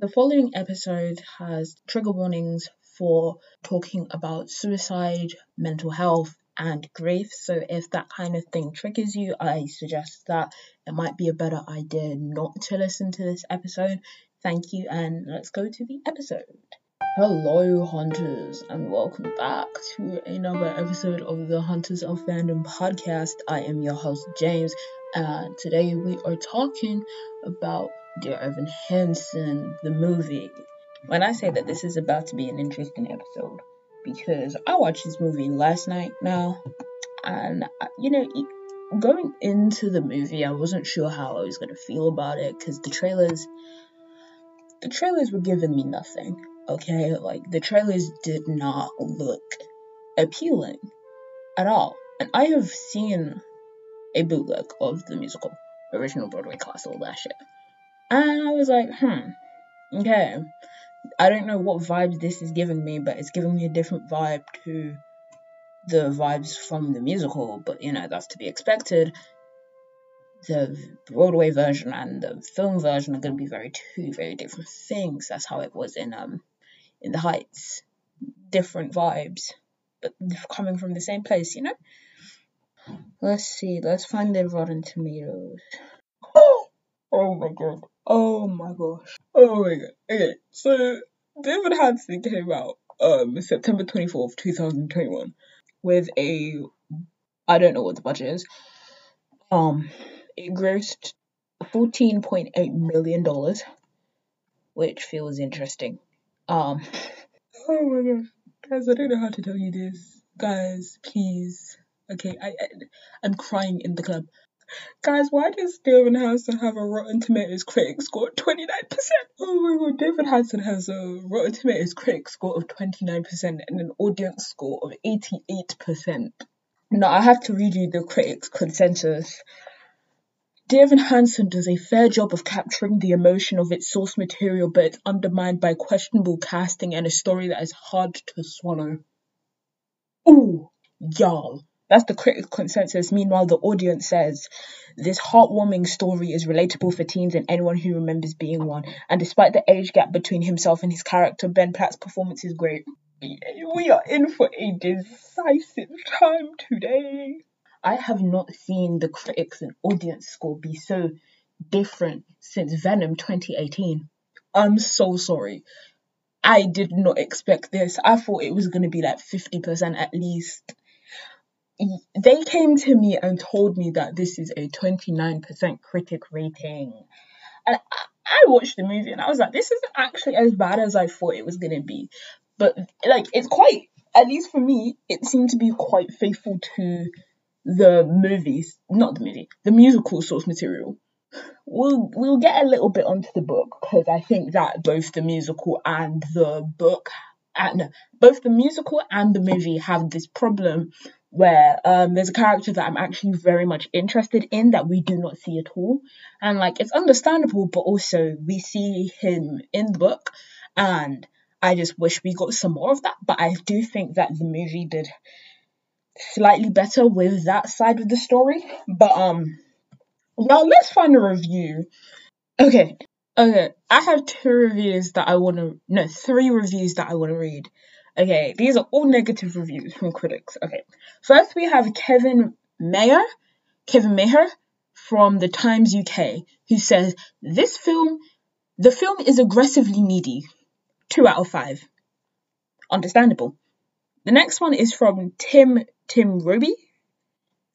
The following episode has trigger warnings for talking about suicide, mental health, and grief. So, if that kind of thing triggers you, I suggest that it might be a better idea not to listen to this episode. Thank you, and let's go to the episode. Hello, hunters, and welcome back to another episode of the Hunters of Fandom podcast. I am your host, James, and today we are talking about Dear Evan Hansen, the movie. When I say that this is about to be an interesting episode, because I watched this movie last night now, and uh, you know, going into the movie, I wasn't sure how I was gonna feel about it because the trailers, the trailers were giving me nothing. Okay, like the trailers did not look appealing at all, and I have seen a bootleg of the musical original Broadway cast last year, and I was like, hmm, okay. I don't know what vibes this is giving me, but it's giving me a different vibe to the vibes from the musical, but you know, that's to be expected. The Broadway version and the film version are going to be very two very different things. That's how it was in um in the Heights. Different vibes, but coming from the same place, you know. Let's see. Let's find the Rotten Tomatoes. Oh my god. Oh my gosh. Oh my god. Okay, so Dear Evan Hansen came out um September 24th, 2021 with a I don't know what the budget is. Um it grossed $14.8 million, which feels interesting. Um Oh my gosh. Guys, I don't know how to tell you this. Guys, please. Okay, I, I I'm crying in the club. Guys, why does Dear Evan Hansen have a Rotten Tomatoes critic score of 29%? Oh my god, Dear Evan Hansen has a Rotten Tomatoes critic score of 29% and an audience score of 88%. Now, I have to read you the critics' consensus. Dear Evan Hansen does a fair job of capturing the emotion of its source material, but it's undermined by questionable casting and a story that is hard to swallow. Ooh, y'all. That's the critic consensus. Meanwhile, the audience says this heartwarming story is relatable for teens and anyone who remembers being one. And despite the age gap between himself and his character, Ben Platt's performance is great. We are in for a decisive time today. I have not seen the critics and audience score be so different since Venom 2018. I'm so sorry. I did not expect this. I thought it was going to be like 50% at least they came to me and told me that this is a 29% critic rating. And I, watched the movie and I was like, this isn't actually as bad as I thought it was going to be. But, like, it's quite, at least for me, it seemed to be quite faithful to the movies, not the movie, the musical source material. We'll we'll get a little bit onto the book because I think that both the musical and the book and both the musical and the movie have this problem where um, there's a character that I'm actually very much interested in that we do not see at all. And like it's understandable, but also we see him in the book, and I just wish we got some more of that. But I do think that the movie did slightly better with that side of the story. But um, now let's find a review. Okay, okay, I have two reviews that I want to no three reviews that I want to read. Okay, these are all negative reviews from critics. Okay, first we have Kevin Maher, Kevin Maher from the Times UK, who says this film, the film is aggressively needy. Two out of five. Understandable. The next one is from Tim Tim Robey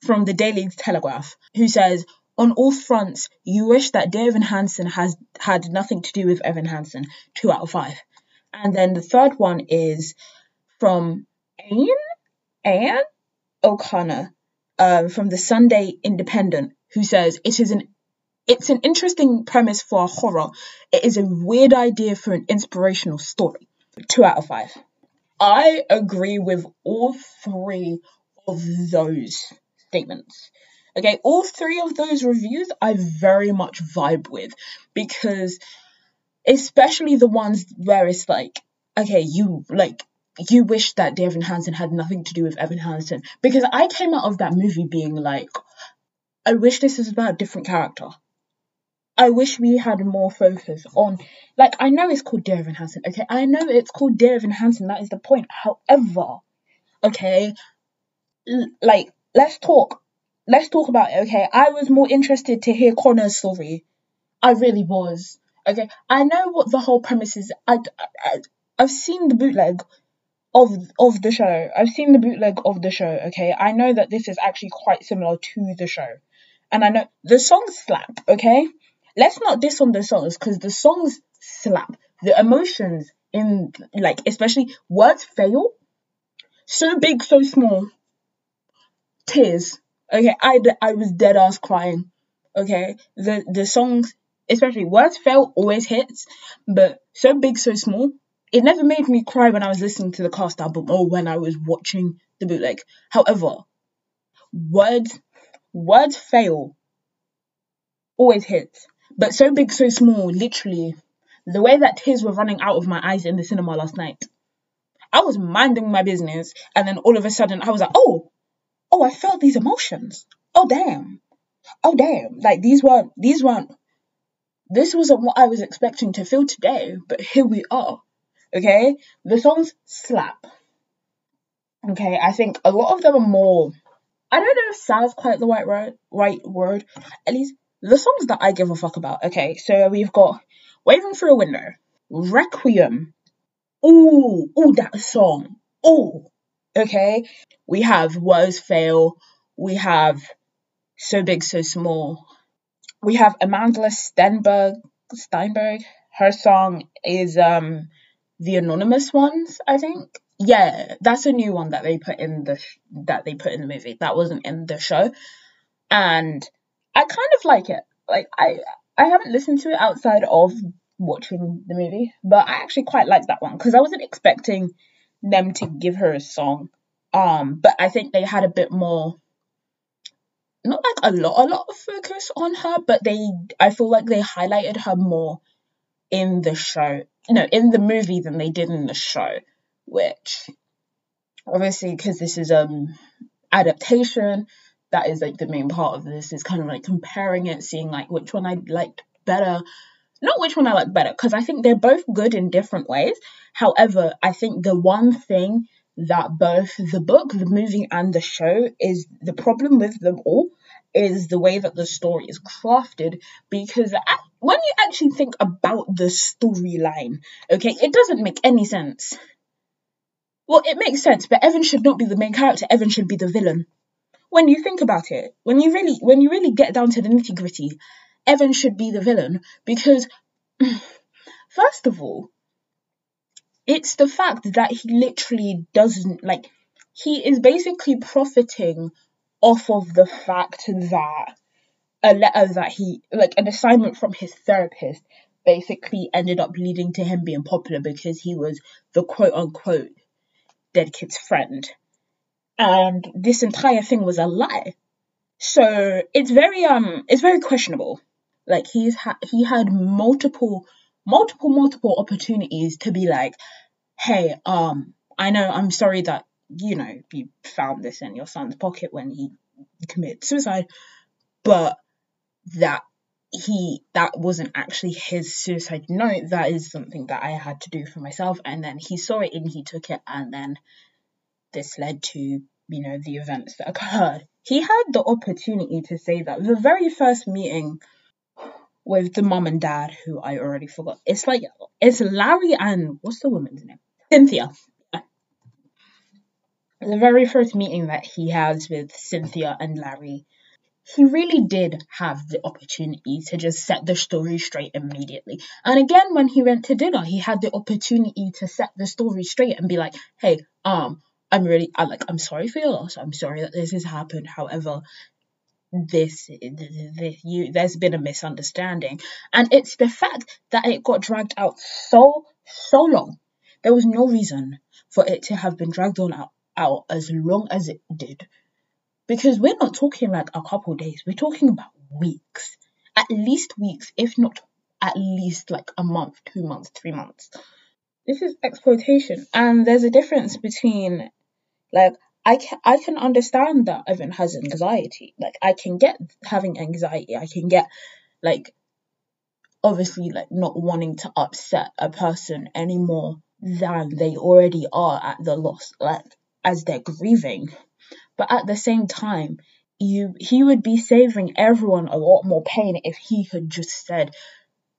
from the Daily Telegraph, who says on all fronts, you wish that Dear Evan Hansen has had nothing to do with Evan Hansen. Two out of five. And then the third one is from Anne, Anne O'Connor uh, from the Sunday Independent, who says it is an it's an interesting premise for a horror. It is a weird idea for an inspirational story. Two out of five. I agree with all three of those statements. Okay, all three of those reviews I very much vibe with because especially the ones where it's like, okay, you like you wish that Evan Hansen had nothing to do with Evan Hansen because I came out of that movie being like, I wish this was about a different character. I wish we had more focus on, like, I know it's called Dear Evan Hansen, okay? I know it's called Dear Evan Hansen, that is the point. However, okay, l- like, let's talk. Let's talk about it, okay? I was more interested to hear Connor's story. I really was. Okay, I know what the whole premise is. I, I, I've seen the bootleg of of the show. I've seen the bootleg of the show. Okay, I know that this is actually quite similar to the show, and I know the songs slap. Okay, let's not diss on the songs because the songs slap. The emotions in like especially words fail. So big, so small. Tears. Okay, I I was dead ass crying. Okay, the the songs especially words fail always hits, but so big, so small it never made me cry when I was listening to the cast album or when I was watching the bootleg. However, words words fail always hits. But so big, so small, literally, the way that tears were running out of my eyes in the cinema last night. I was minding my business and then all of a sudden I was like, oh, oh, I felt these emotions. Oh damn. Oh damn. Like these weren't these weren't this wasn't what I was expecting to feel today, but here we are. Okay, the songs slap. Okay, I think a lot of them are more. I don't know if sounds quite the right word. Right word. At least the songs that I give a fuck about. Okay, so we've got "Waving Through a Window," "Requiem." Ooh, ooh, that song. Ooh. Okay, we have "Words Fail." We have "So Big, So Small." We have Amanda Stenberg. Steinberg. Her song is um the anonymous ones, I think. Yeah, that's a new one that they put in the sh- that they put in the movie. That wasn't in the show, and I kind of like it. Like I I haven't listened to it outside of watching the movie, but I actually quite like that one because I wasn't expecting them to give her a song. Um, but I think they had a bit more not like a lot a lot of focus on her, but they I feel like they highlighted her more in the show no, in the movie than they did in the show, which obviously because this is um adaptation, that is like the main part of this is kind of like comparing it, seeing like which one I liked better. Not which one I like better, because I think they're both good in different ways. However, I think the one thing that both the book, the movie, and the show is the problem with them all is the way that the story is crafted because when you actually think about the storyline, okay, it doesn't make any sense. Well, it makes sense, but Evan should not be the main character. Evan should be the villain. When you think about it, when you really, when you really get down to the nitty gritty, Evan should be the villain because, first of all, it's the fact that he literally doesn't like. He is basically profiting off of the fact that a letter that he like an assignment from his therapist basically ended up leading to him being popular because he was the quote unquote dead kid's friend. And this entire thing was a lie. So it's very um it's very questionable. Like he's had he had multiple multiple multiple opportunities to be like, hey, um, I know I'm sorry that you know, you found this in your son's pocket when he committed suicide, but that he that wasn't actually his suicide note. That is something that i had to do for myself. And then he saw it and he took it. And then this led to you know the events that occurred. He had the opportunity to say that. The very first meeting with the mom and dad who i already forgot. It's like it's larry and what's the woman's name? Cynthia. The very first meeting that he has with Cynthia and Larry, he really did have the opportunity to just set the story straight immediately. And again, when he went to dinner, he had the opportunity to set the story straight and be like, "Hey, um, I'm really, I like, I'm sorry for your loss. I'm sorry that this has happened. However, this, this, you, there's been a misunderstanding, and it's the fact that it got dragged out so, so long. There was no reason for it to have been dragged on out out as long as it did. Because we're not talking like a couple days, we're talking about weeks. At least weeks, if not at least like a month, two months, three months. This is exploitation. And there's a difference between like I can I can understand that Evan has anxiety. Like I can get having anxiety. I can get like obviously like not wanting to upset a person anymore than they already are at the loss, like as they're grieving. But at the same time, you he would be saving everyone a lot more pain if he had just said,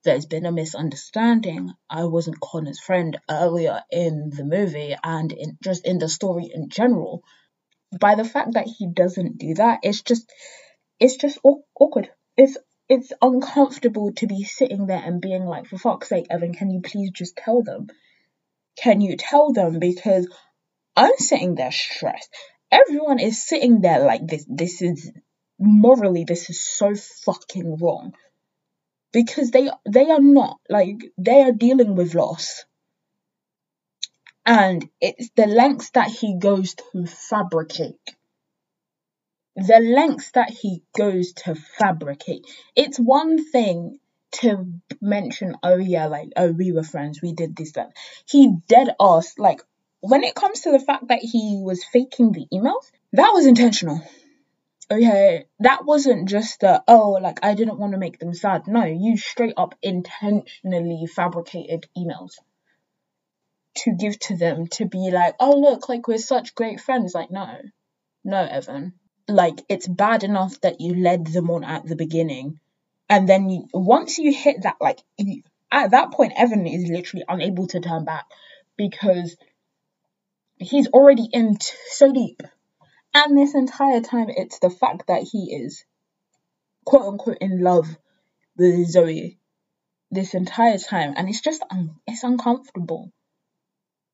There's been a misunderstanding. I wasn't Connor's friend earlier in the movie and in just in the story in general. By the fact that he doesn't do that, it's just it's just awkward. It's it's uncomfortable to be sitting there and being like, for fuck's sake, Evan, can you please just tell them? Can you tell them? Because I'm sitting there stressed. Everyone is sitting there like this. This is morally, this is so fucking wrong. Because they they are not like they are dealing with loss. And it's the lengths that he goes to fabricate the lengths that he goes to fabricate. It's one thing to mention, oh yeah, like, oh, we were friends, we did this, that. He dead ass, like, when it comes to the fact that he was faking the emails, that was intentional. Okay, that wasn't just a, oh, like, I didn't want to make them sad. No, you straight up intentionally fabricated emails to give to them to be like, oh, look, like, we're such great friends. Like, no, no, Evan like it's bad enough that you led them on at the beginning and then you, once you hit that like at that point evan is literally unable to turn back because he's already in t- so deep. And this entire time it's the fact that he is quote unquote in love with zoe this entire time. And it's just it's uncomfortable.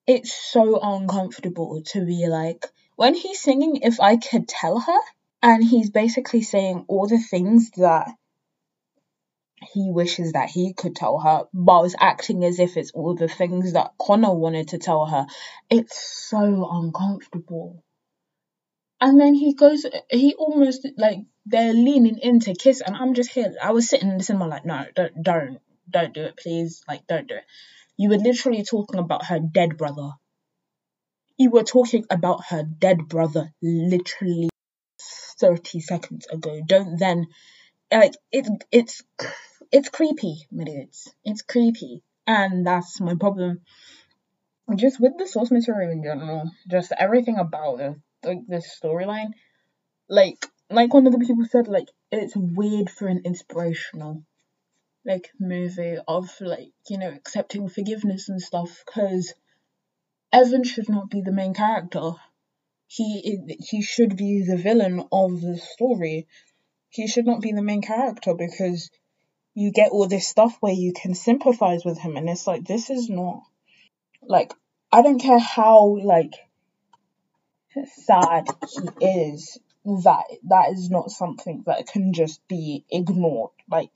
It's so uncomfortable to be like when he's singing If I Could Tell Her, and he's basically saying all the things that he wishes that he could tell her, whilst acting as if it's all the things that Connor wanted to tell her. It's so uncomfortable. And then he goes, he almost like they're leaning in to kiss, and I'm just here. I was sitting in the cinema like, no, don't, don't, don't do it, please. Like, don't do it. You were literally talking about her dead brother. You were talking about her dead brother literally 30 seconds ago. Don't then like it's it's it's creepy, my dudes. It's creepy. And that's my problem. Just with the source material in general, just everything about it, like this storyline. Like like one of the people said, like it's weird for an inspirational like movie of like, you know, accepting forgiveness and stuff because Evan should not be the main character. He he should be the villain of the story. He should not be the main character because you get all this stuff where you can sympathize with him and it's like this is not like I don't care how like sad he is that that is not something that can just be ignored. Like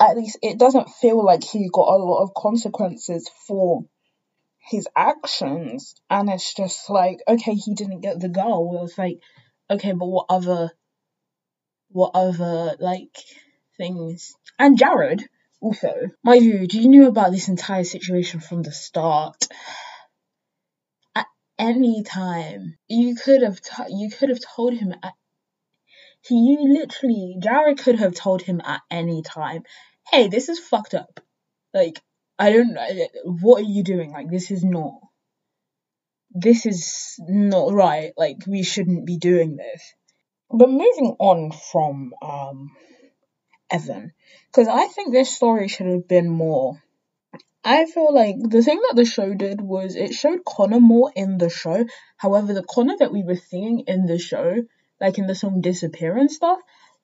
at least it doesn't feel like he got a lot of consequences for his actions. And it's just like okay he didn't get the goal it's like okay but what other what other like things and jared also you do you know about this entire situation from the start at any time you could have t- you could have told him at he you literally jared could have told him at any time hey this is fucked up like I don't know. What are you doing? Like, this is not. This is not right. Like, we shouldn't be doing this. But moving on from um, Evan, because I think this story should have been more. I feel like the thing that the show did was it showed Connor more in the show. However, the Connor that we were seeing in the show, like in the song Disappear and stuff,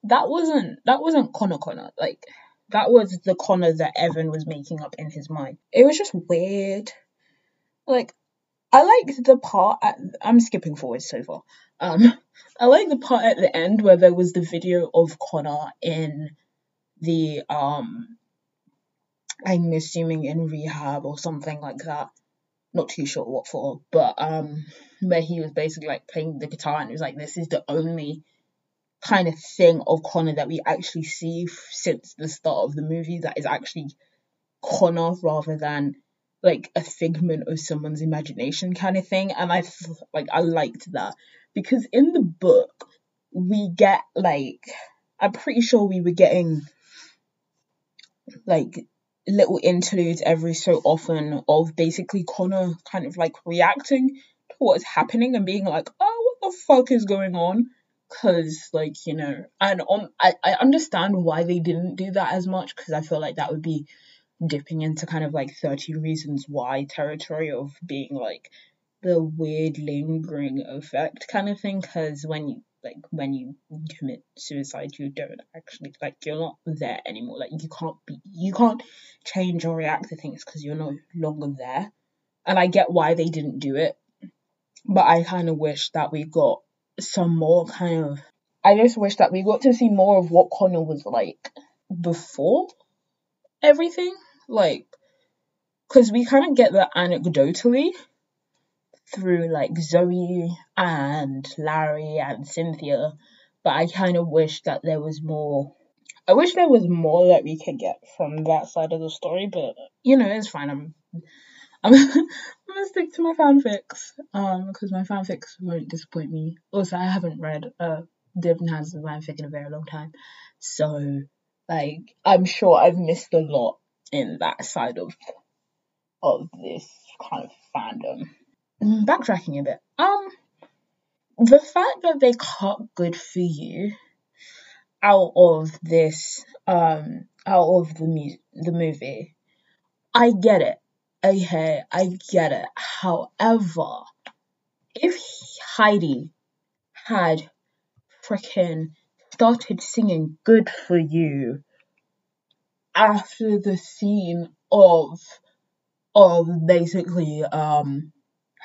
that wasn't that wasn't Connor Connor. Like that was the Connor that Evan was making up in his mind. It was just weird. Like, I liked the part at, I'm skipping forward so far. Um, I like the part at the end where there was the video of Connor in the um I'm assuming in rehab or something like that. Not too sure what for, but um where he was basically like playing the guitar and it was like this is the only kind of thing of Connor that we actually see since the start of the movie that is actually Connor rather than like a figment of someone's imagination kind of thing and I like I liked that because in the book we get like I'm pretty sure we were getting like little interludes every so often of basically Connor kind of like reacting to what's happening and being like, oh, what the fuck is going on? Because, like, you know, and on, I, I understand why they didn't do that as much because I feel like that would be dipping into kind of like 13 reasons why territory of being like the weird lingering effect kind of thing because when you like when you commit suicide you don't actually like you're not there anymore. Like you can't be you can't change or react to things because you're no longer there. And i get why they didn't do it but i kind of wish that we got some more kind of i just wish that we got to see more of what connor was like before everything like because we kind of get that anecdotally through like Zoe and Larry and Cynthia, but I kind of wish that there was more. I wish there was more that we could get from that side of the story, but you know, it's fine. I'm I'm, I'm gonna stick to my fanfics, um, because my fanfics won't disappoint me. Also, I haven't read uh Dear Evan Hansen fanfic in a very long time, so like I'm sure I've missed a lot in that side of of this kind of fandom. Backtracking a bit. Um, the fact that they cut "Good for You" out of this, um, out of the mu- the movie, I get it. Okay, I get it. However, if Heidi had freaking started singing "Good for You" after the scene of of basically um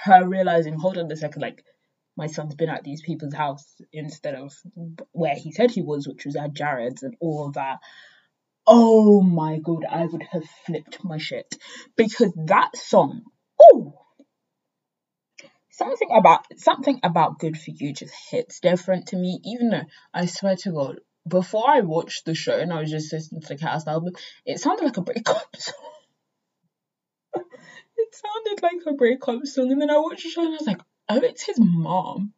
her realizing, hold on a second, like my son's been at these people's house instead of where he said he was, which was at Jared's and all of that. Oh my god, I would have flipped my shit because that song, oh, something about something about Good for You just hits different to me. Even though I swear to God, before I watched the show and I was just listening to the cast album, it sounded like a breakup song it sounded like a breakup song. And then I watched the show and I was like, oh, it's his mom.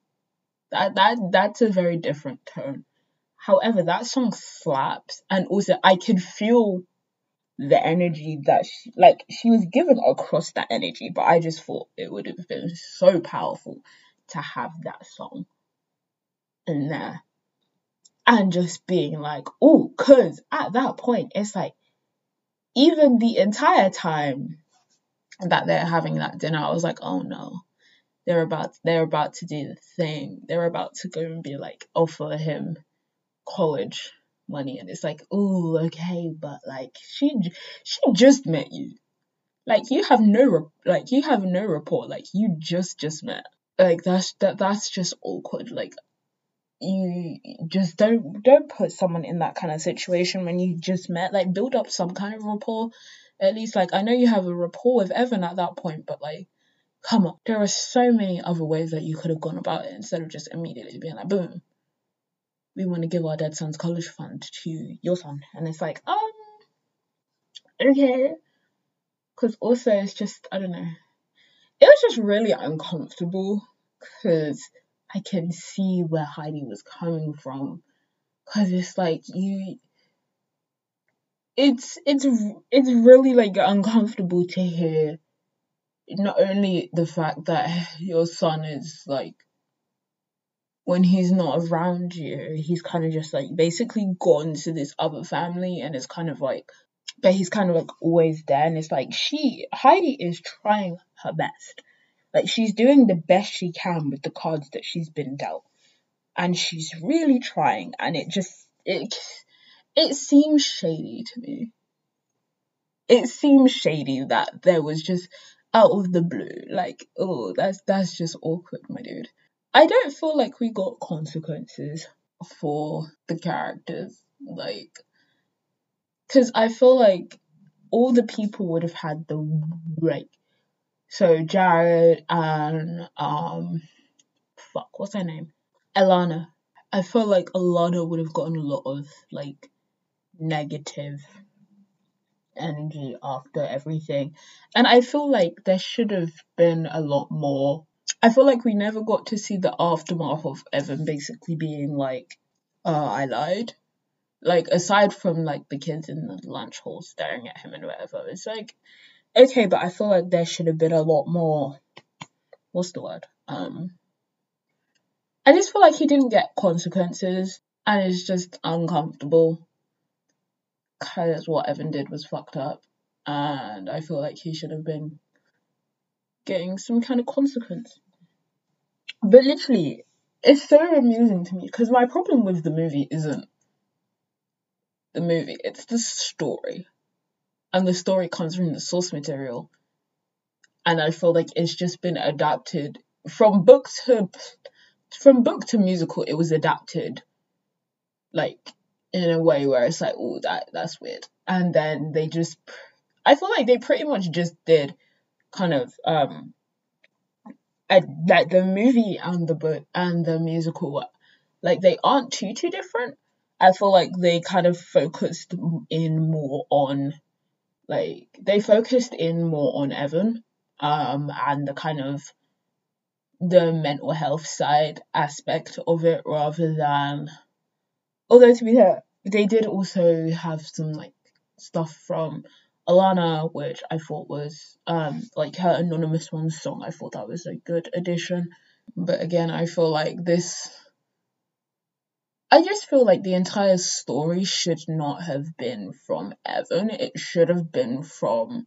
That that that's a very different tone. However, that song slaps, and also I could feel the energy that she like she was given across that energy, but I just thought it would have been so powerful to have that song in there. And just being like, oh, cause at that point it's like even the entire time that they're having that dinner, I was like, oh no, they're about they're about to do the thing. They're about to go and be like offer him college money, and it's like, oh okay, but like she she just met you, like you have no like you have no report, like you just just met, like that's that that's just awkward, like you just don't don't put someone in that kind of situation when you just met. Like build up some kind of rapport at least like I know you have a rapport with Evan at that point, but like come on. There are so many other ways that you could have gone about it instead of just immediately being like, boom, we want to give our dead son's college fund to your son. And it's like, um, okay. Because also, it's just, I don't know. It was just really uncomfortable because I can see where Heidi was coming from. Because it's like, you it's it's it's really like uncomfortable to hear not only the fact that your son is like when he's not around you he's kind of just like basically gone to this other family and it's kind of like but he's kind of like always there and it's like she Heidi is trying her best. Like she's doing the best she can with the cards that she's been dealt and she's really trying and it just it it seems shady to me. It seems shady that there was just out of the blue, like, oh, that's that's just awkward, my dude. I don't feel like we got consequences for the characters, like, because I feel like all the people would have had the right. So Jared and um, fuck, what's her name? Alana. I feel like Alana would have gotten a lot of like negative energy after everything. And I feel like there should have been a lot more. I feel like we never got to see the aftermath of Evan basically being like, uh, I lied. like aside from like the kids in the lunch hall staring at him and whatever, it's like okay, but I feel like there should have been a lot more. What's the word? Um, I just feel like he didn't get consequences, and it's just uncomfortable. Cause what Evan did was fucked up, and I feel like he should have been getting some kind of consequence. But literally, it's so amusing to me because my problem with the movie isn't the movie, it's the story. And the story comes from the source material. And I feel like it's just been adapted from book to from book to musical, it was adapted like in a way where it's like, oh, that that's weird. And then they just, I feel like they pretty much just did kind of um like the movie and the book and the musical, like they aren't too too different. I feel like they kind of focused in more on, like they focused in more on Evan, um, and the kind of the mental health side aspect of it rather than. Although to be fair, they did also have some like stuff from Alana, which I thought was um like her anonymous one song. I thought that was a good addition. But again, I feel like this. I just feel like the entire story should not have been from Evan. It should have been from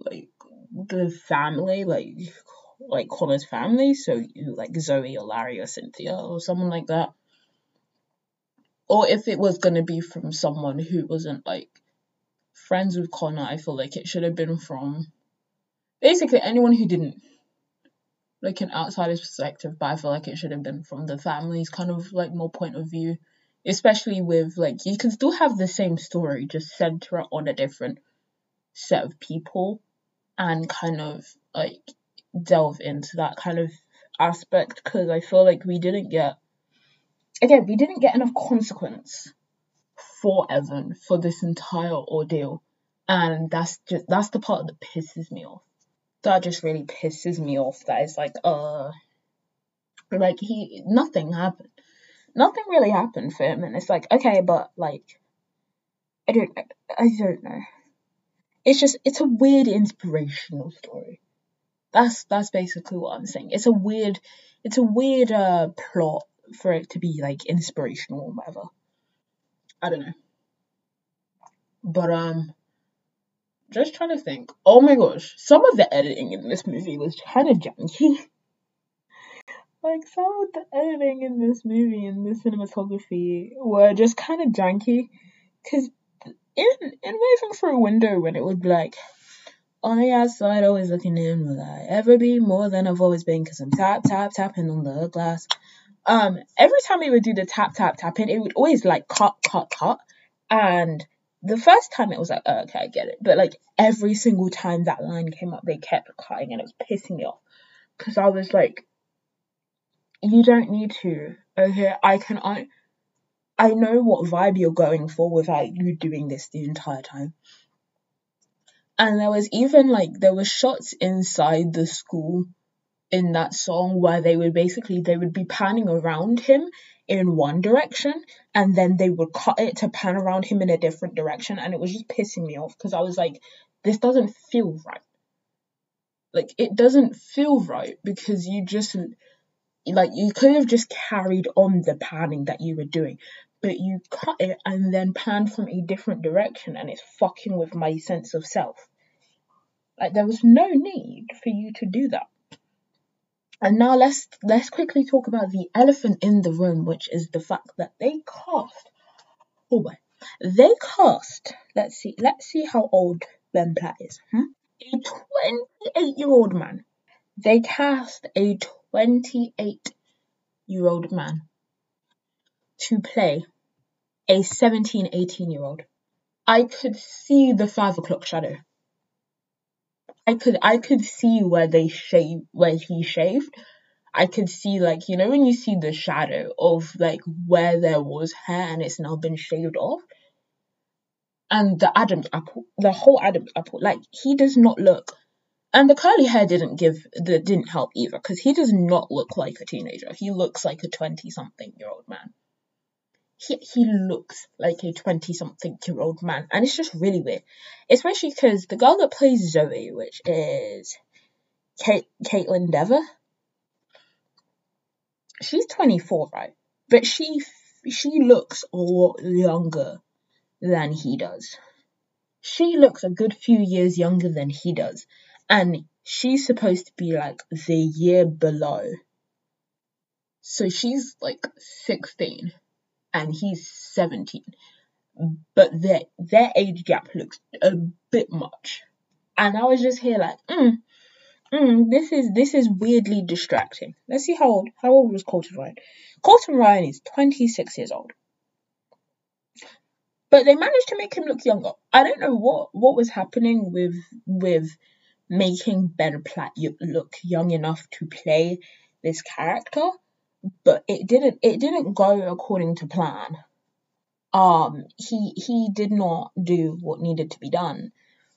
like the family, like like Connor's family. So like Zoe or Larry or Cynthia or someone like that. Or if it was gonna be from someone who wasn't like friends with Connor, I feel like it should have been from basically anyone who didn't like an outsider's perspective, but I feel like it should have been from the family's kind of like more point of view. Especially with like you can still have the same story, just center it on a different set of people and kind of like delve into that kind of aspect because I feel like we didn't get again we didn't get enough consequence for Evan for this entire ordeal. And that's just that's the part that pisses me off. That just really pisses me off. That is like, uh like he nothing happened. Nothing really happened for him and it's like, okay, but like I don't I don't know. It's just it's a weird inspirational story. That's that's basically what I'm saying. It's a weird it's a weird uh plot for it to be like inspirational or whatever. I don't know. But um just trying to think. Oh my gosh, some of the editing in this movie was kind of janky. like some of the editing in this movie and the cinematography were just kind of janky. Cause in in waving through a window when it would be like on the outside, always looking in, will I ever be more than I've always been? Cause I'm tap tap tapping on the glass um, every time we would do the tap tap tapping, it would always like cut, cut, cut. And the first time it was like, oh, okay, I get it. But like every single time that line came up, they kept cutting and it was pissing me off. Because I was like, you don't need to. Okay, I can, I, I know what vibe you're going for without you doing this the entire time. And there was even like, there were shots inside the school in that song where they would basically they would be panning around him in one direction and then they would cut it to pan around him in a different direction and it was just pissing me off because I was like this doesn't feel right. Like it doesn't feel right because you just like you could have just carried on the panning that you were doing but you cut it and then panned from a different direction and it's fucking with my sense of self. Like there was no need for you to do that and now let's let's quickly talk about the elephant in the room, which is the fact that they cast. Oh boy, they cast. Let's see. Let's see how old Ben Platt is. Hmm? A 28 year old man. They cast a 28 year old man to play a 17, 18 year old. I could see the five o'clock shadow. I could I could see where they shave where he shaved. I could see like you know when you see the shadow of like where there was hair and it's now been shaved off. And the Adam's apple, the whole Adam's apple, like he does not look and the curly hair didn't give that didn't help either because he does not look like a teenager. He looks like a twenty something year old man. He he looks like a 20 something year old man and it's just really weird. Especially because the girl that plays zoe which is Kate, Kaitlyn Dever. She's 24 right? But she she looks a lot younger than he does. She looks a good few years younger than he does. And she's supposed to be like the year below. So she's like 16 and he's 17. But their their age gap looks a bit much. And I was just here like, mm, mm, this is this is weirdly distracting. Let's see how old how old was Colton Ryan? Colton Ryan is 26 years old. But they managed to make him look younger. I don't know what what was happening with with making Ben Platt look young enough to play this character but it didn't it didn't go according to plan. Um, he he did not do what needed to be done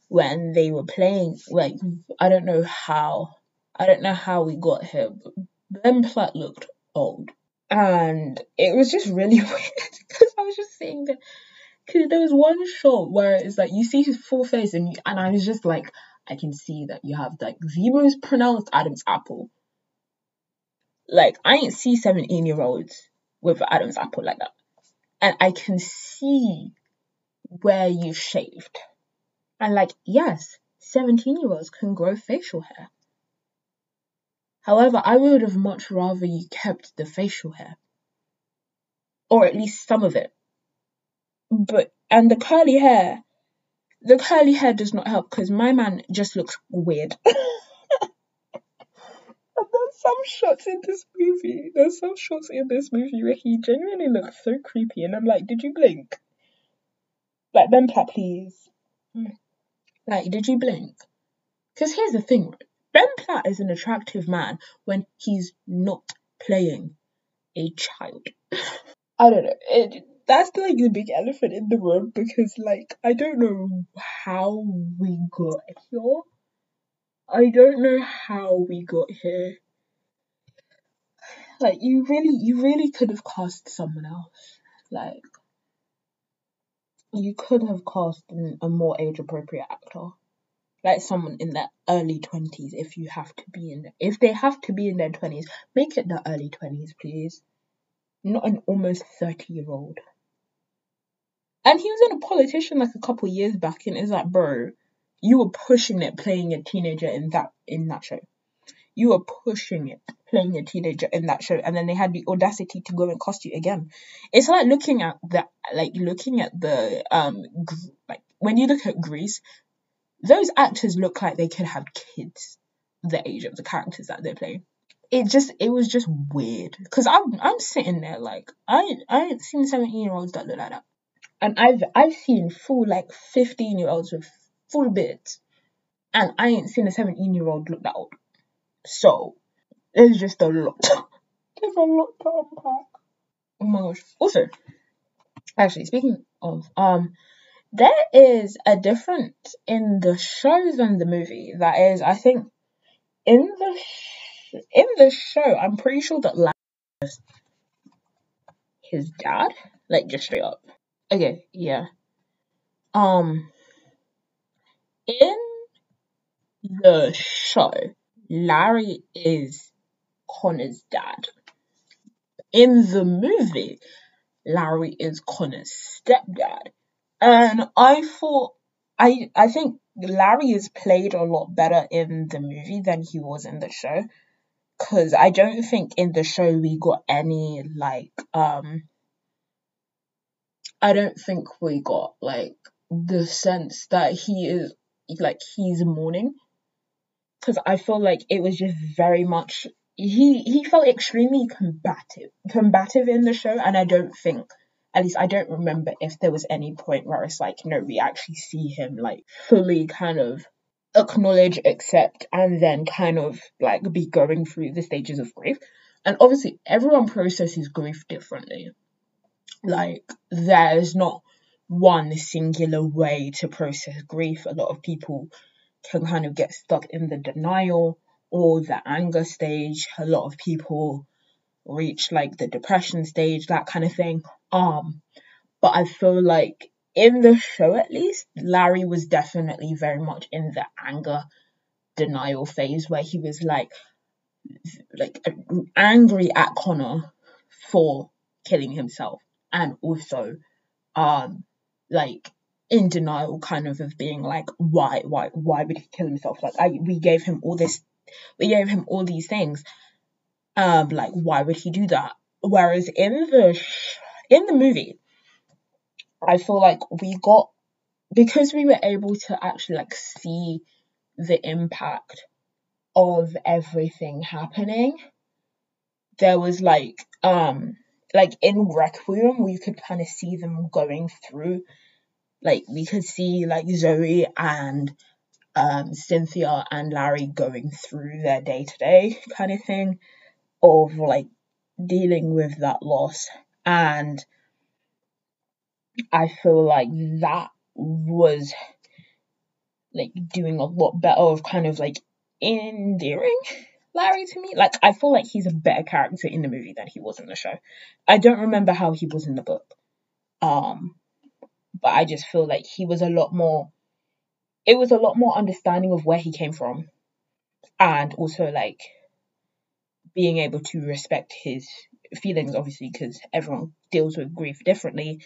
when they were playing. Like I don't know how I don't know how we got here. Ben Platt looked old, and it was just really weird because I was just seeing that. Because there was one shot where it's like you see his full face, and and I was just like, I can see that you have like the most pronounced Adam's apple like I ain't see 17 year olds with Adam's apple like that. And I can see where you shaved. And like, yes, 17 year olds can grow facial hair. However, I would have much rather you kept the facial hair. Or at least some of it. But, and the curly hair, the curly hair does not help because my man just looks weird. some shots in this movie. There's some shots in this movie where he genuinely looks so creepy, and I'm like, did you blink? Like, Ben Platt, please. Hmm. Like, did you blink? Because here's the thing, Ben Platt is an attractive man when he's not playing a child. I don't know. It, that's like the big elephant in the room because, like, I don't know how we got here. I don't know how we got here. Like you really, you really could have cast someone else. Like you could have cast a more age appropriate actor, like someone in their early twenties. If you have to be in, if they have to be in their twenties, make it the early twenties, please. Not an almost thirty year old. And he was in a politician like a couple years back, and it's like, bro, you were pushing it playing a teenager in that in that show. You were pushing it playing a teenager in that show and then they had the audacity to go and cost you again. It's like looking at the like looking at the um like when you look at Grease those actors look like they could have kids the age of the characters that they're playing it just it was just weird because i'm i'm sitting there like i i ain't seen 17 year olds that look like that. And i've i've seen full like 15 year olds with full beards. And i ain't seen a 17 year old look that old. So it's just a lot. There's a lot to unpack. Oh my gosh. Also, actually, speaking of, um, there is a difference in the show than the movie. That is, I think, in the sh- in the show, I'm pretty sure that Larry is his dad, like just straight up. Okay, yeah. Um, in the show, Larry is Connor's dad. In the movie, Larry is Connor's stepdad. And I thought I I think Larry is played a lot better in the movie than he was in the show. Cause I don't think in the show we got any like um I don't think we got like the sense that he is like he's mourning because I feel like it was just very much he he felt extremely combative combative in the show and I don't think at least I don't remember if there was any point where it's like no we actually see him like fully kind of acknowledge accept and then kind of like be going through the stages of grief. And obviously everyone processes grief differently. Like there's not one singular way to process grief. A lot of people can kind of get stuck in the denial or the anger stage. A lot of people reach like the depression stage, that kind of thing. Um, but I feel like in the show at least, Larry was definitely very much in the anger denial phase where he was like like angry at Connor for killing himself and also um like in denial kind of of being like why why why would he kill himself like I we gave him all this we gave him all these things um like why would he do that? Whereas in the in the movie I feel like we got because we were able to actually like see the impact of everything happening there was like um like in requiem we could kind of see them going through like we could see like zoe and um cynthia and larry going through their day-to-day kind of thing of like dealing with that loss and i feel like that was like doing a lot better of kind of like endearing Larry to me. Like I feel like he's a better character in the movie than he was in the show. I don't remember how he was in the book. Um but I just feel like he was a lot more it was a lot more understanding of where he came from and also like being able to respect his feelings obviously because everyone deals with grief differently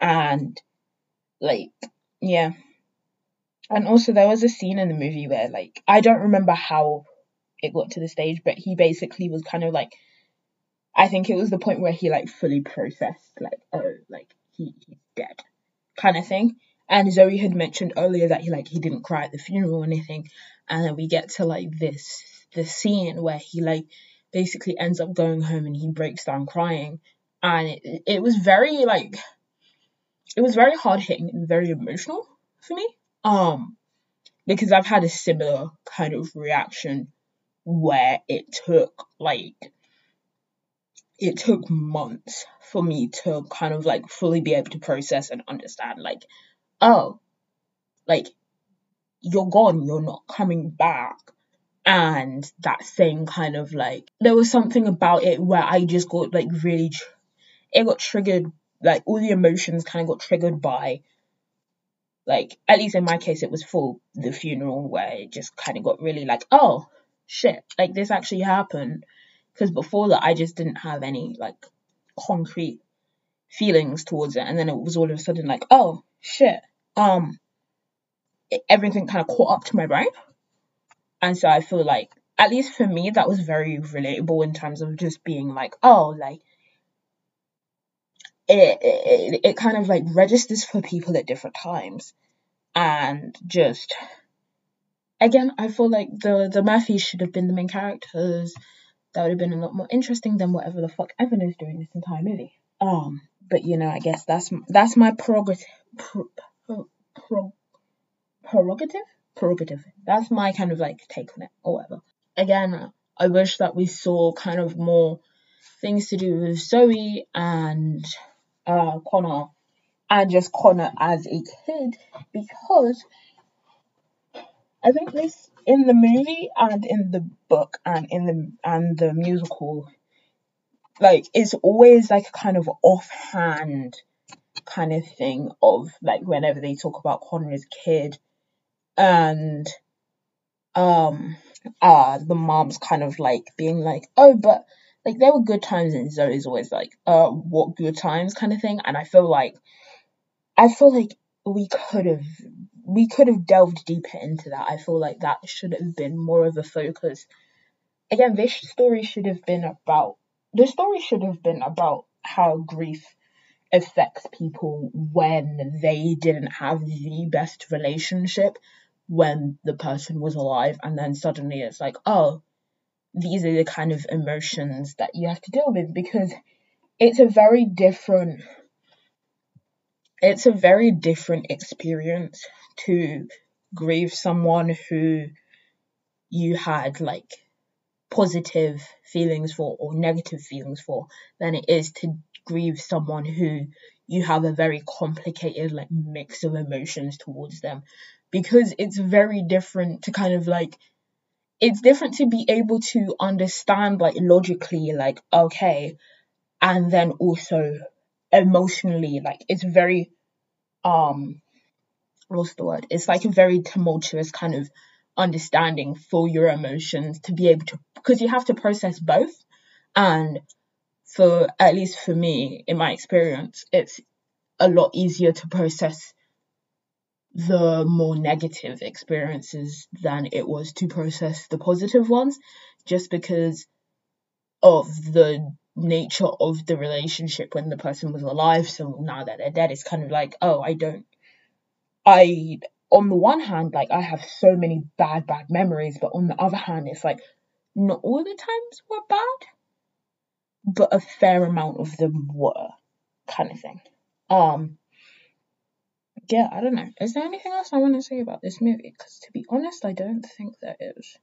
and like yeah and also there was a scene in the movie where like I don't remember how it got to the stage, but he basically was kind of like I think it was the point where he like fully processed like oh like he, he's dead kind of thing. And Zoe had mentioned earlier that he like he didn't cry at the funeral or anything. And then we get to like this this scene where he like basically ends up going home and he breaks down crying. And it it was very like it was very hard hitting and very emotional for me. Um, because I've had a similar kind of reaction where it took like it took months for me to kind of like fully be able to process and understand like oh like you're gone you're not coming back. And that thing kind of like there was something about it where i just got like really it got triggered like all the emotions kind of got triggered by like at least in my case it was for the funeral where it just kind of got really like oh shit like this actually happened. Because before that i just didn't have any like concrete feelings towards it. And then it was all of a sudden like oh shit um everything kind of caught up to my brain and so i feel like at least for me that was very relatable in terms of just being like oh like it, it, it kind of like registers for people at different times. And just again i feel like the the murphys should have been the main characters. That would have been a lot more interesting than whatever the fuck evan is doing this entire movie. Um but you know i guess that's that's my prerogative pro, prerogative? Prerogative. That's my kind of like take on it or whatever. Again i wish that we saw kind of more things to do with zoe and uh, Connor and just Connor as a kid because I think this in the movie and in the book and in the and the musical like it's always like a kind of offhand kind of thing of like whenever they talk about a kid and um uh the mom's kind of like being like oh but like there were good times and Zoe's always like, uh, what good times kind of thing. And I feel like I feel like we could have we could have delved deeper into that. I feel like that should have been more of a focus. Again, this story should have been about the story should have been about how grief affects people when they didn't have the best relationship when the person was alive and then suddenly it's like, oh, these are the kind of emotions that you have to deal with because it's a very different it's a very different experience to grieve someone who you had like positive feelings for or negative feelings for than it is to grieve someone who you have a very complicated like mix of emotions towards them. Because it's very different to kind of like it's different to be able to understand like logically like okay and then also emotionally like it's very um what's the word? It's like a very tumultuous kind of understanding for your emotions to be able to because you have to process both and for at least for me in my experience it's a lot easier to process the more negative experiences than it was to process the positive ones just because of the nature of the relationship when the person was alive. So now that they're dead it's kind of like oh i don't i on the one hand like i have so many bad bad memories but on the other hand it's like not all the times were bad but a fair amount of them were kind of thing um yeah, I don't know. Is there anything else I want to say about this movie? Because to be honest, I don't think there is.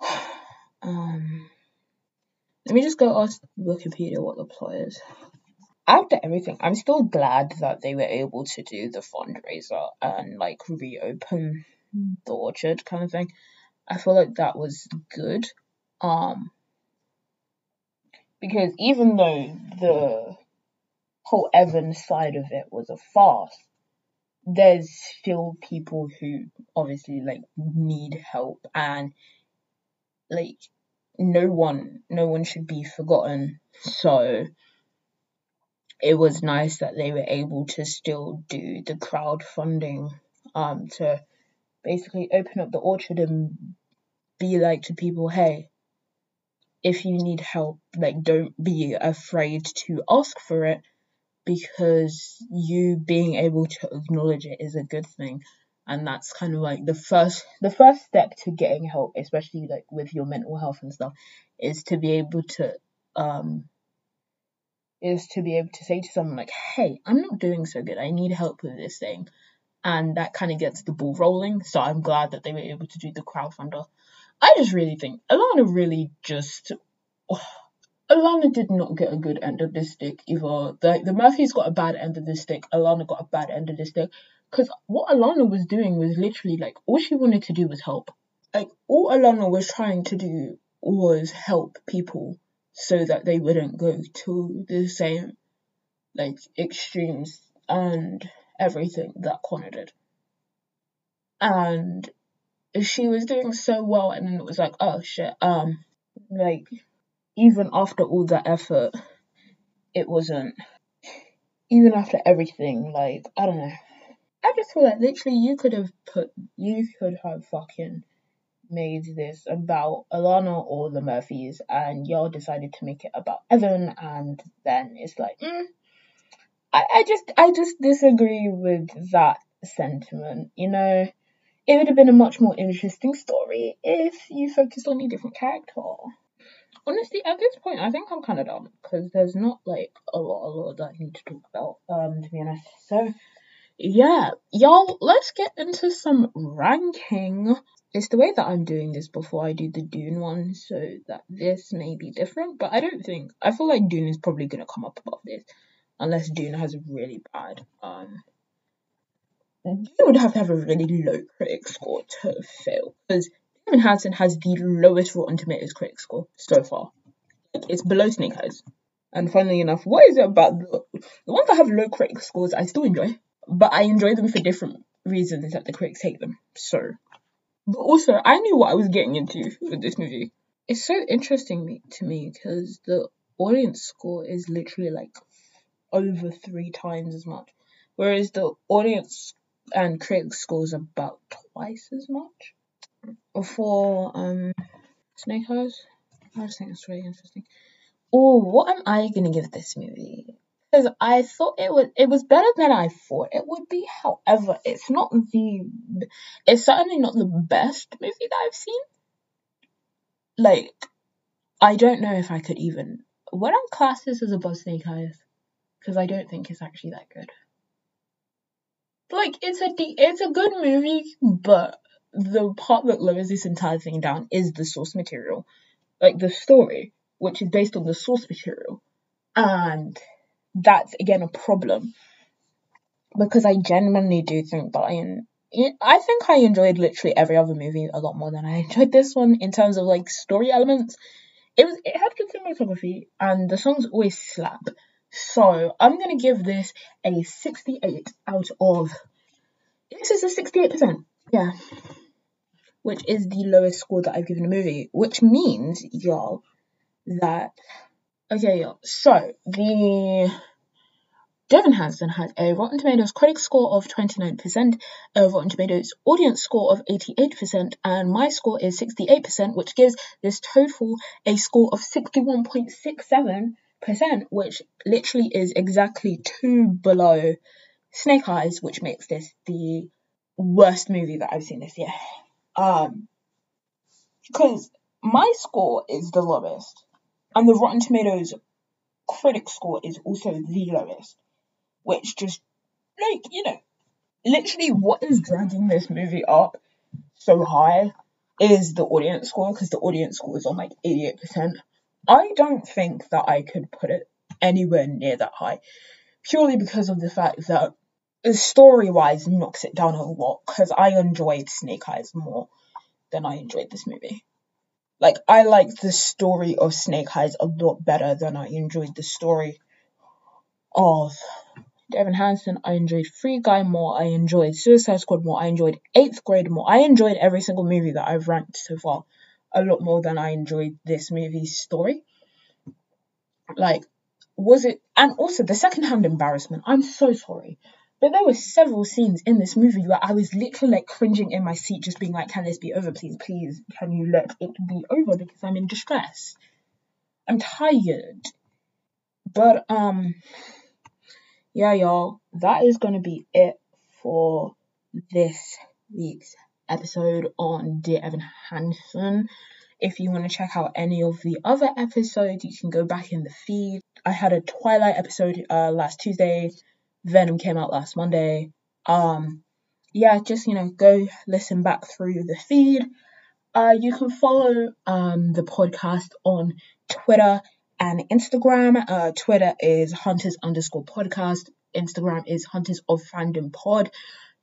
um, let me just go ask Wikipedia what the plot is. After everything, I'm still glad that they were able to do the fundraiser and like reopen the orchard kind of thing. I feel like that was good. Um, because even though the whole Evans side of it was a farce, there's still people who obviously like need help and like no one no one should be forgotten. So it was nice that they were able to still do the crowdfunding um to basically open up the orchard and be like to people, hey, if you need help, like don't be afraid to ask for it because you being able to acknowledge it is a good thing. And that's kind of like the first the first step to getting help especially like with your mental health and stuff is to be able to um is to be able to say to someone like hey i'm not doing so good. I need help with this thing. And that kind of gets the ball rolling. So i'm glad that they were able to do the crowdfunder i just really think alana really just oh, Alana did not get a good end of the stick either. Like the the Murphys got a bad end of the stick. Alana got a bad end of the stick. Because what Alana was doing was literally like all she wanted to do was help. Like all Alana was trying to do was help people so that they wouldn't go to the same like extremes and everything that Connor did. And she was doing so well and then it was like, oh shit, um like even after all that effort, it wasn't. Even after everything, like, I don't know. I just feel like literally you could have put, you could have fucking made this about Alana or the Murphys, and y'all decided to make it about Evan, and then it's like, mm, I, I just, I just disagree with that sentiment. You know, it would have been a much more interesting story if you focused on a different character honestly, at this point, I think I'm kind of done because there's not like a lot, a lot that I need to talk about. Um, to be honest. So, yeah, y'all, let's get into some ranking. It's the way that I'm doing this before I do the Dune one, so that this may be different. But I don't think I feel like Dune is probably gonna come up above this, unless Dune has a really bad um. Dune would have to have a really low critic score to fail because Evan Hansen has the lowest Rotten Tomatoes critic score so far. It's below Snake Eyes. And funnily enough, what is it about the, the ones that have low critic scores I still enjoy, but I enjoy them for different reasons that the critics hate them. So, but also I knew what I was getting into with this movie. It's so interesting to me because the audience score is literally like over three times as much, whereas the audience and critic scores about twice as much for um Snake Eyes. I just think it's really interesting. Oh, what am I gonna give this movie? Because I thought it was it was better than I thought it would be. However, it's not the it's certainly not the best movie that I've seen. Like, I don't know if I could even would I class this as above Snake Eyes? Because I don't think it's actually that good. Like, it's a it's a good movie, but the part that lowers this entire thing down is the source material, like the story, which is based on the source material, and that's again a problem because I genuinely do think that in I think I enjoyed literally every other movie a lot more than I enjoyed this one in terms of like story elements. It was it had good cinematography and the songs always slap. So I'm gonna give this a 68 out of. This is a 68%. Yeah. Which is the lowest score that I've given a movie. Which means, y'all, that. Okay, y'all. So the Dear Evan Hansen has a Rotten Tomatoes critic score of 29%, a Rotten Tomatoes audience score of 88%, and my score is 68%, which gives this total a score of 61.67%, which literally is exactly two below Snake Eyes, which makes this the worst movie that I've seen this year. Um, because my score is the lowest, and the Rotten Tomatoes critic score is also the lowest which just like you know literally what is dragging this movie up so high is the audience score because the audience score is on like 88%. I don't think that I could put it anywhere near that high purely because of the fact that story wise knocks it down a lot because I enjoyed Snake Eyes more than I enjoyed this movie. Like I liked the story of Snake Eyes a lot better than I enjoyed the story of Dear Evan Hansen, I enjoyed Free Guy more, I enjoyed Suicide Squad more, I enjoyed Eighth Grade more. I enjoyed every single movie that I've ranked so far a lot more than I enjoyed this movie's story. Like, was it, and also the secondhand embarrassment, I'm so sorry. But there were several scenes in this movie where I was literally like cringing in my seat, just being like, can this be over, please, please, can you let it be over because I'm in distress. I'm tired. But, um, yeah, y'all, that is to be it for this week's episode on Dear Evan Hansen. If you want to check out any of the other episodes, you can go back in the feed. I had a Twilight episode uh, last Tuesday. Venom came out last Monday. Um, yeah, just you know, go listen back through the feed. Uh, you can follow um the podcast on Twitter and Instagram. Uh, Twitter is hunters underscore podcast. Instagram is hunters of fandom pod.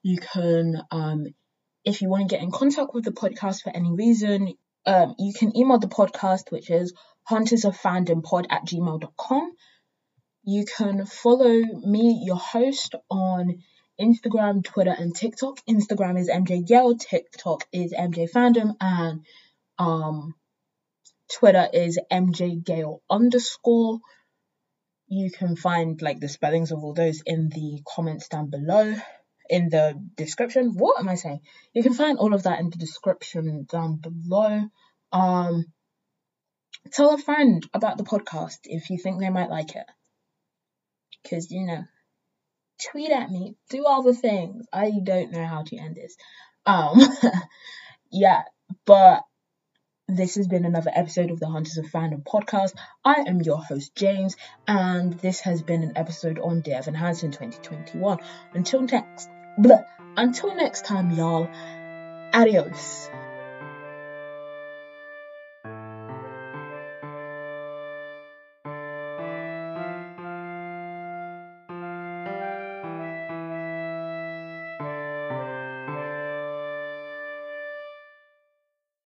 You can, um, if you want to get in contact with the podcast for any reason, um, you can email the podcast, which is hunters of fandom pod at gmail.com. You can follow me, your host, on Instagram, Twitter, and TikTok. Instagram is MJ Gale, TikTok is MJ Fandom, and um, Twitter is MJ Gale underscore. You can find like the spellings of all those in the comments down below in the description. What am I saying? You can find all of that in the description down below. Um, tell a friend about the podcast if you think they might like it. Because, you know, tweet at me, do all the things. I don't know how to end this. Um, yeah, but this has been another episode of the Hunters of Fandom podcast. I am your host, James, and this has been an episode on Dear Evan Hansen 2021. Until next, until next time, y'all, adios.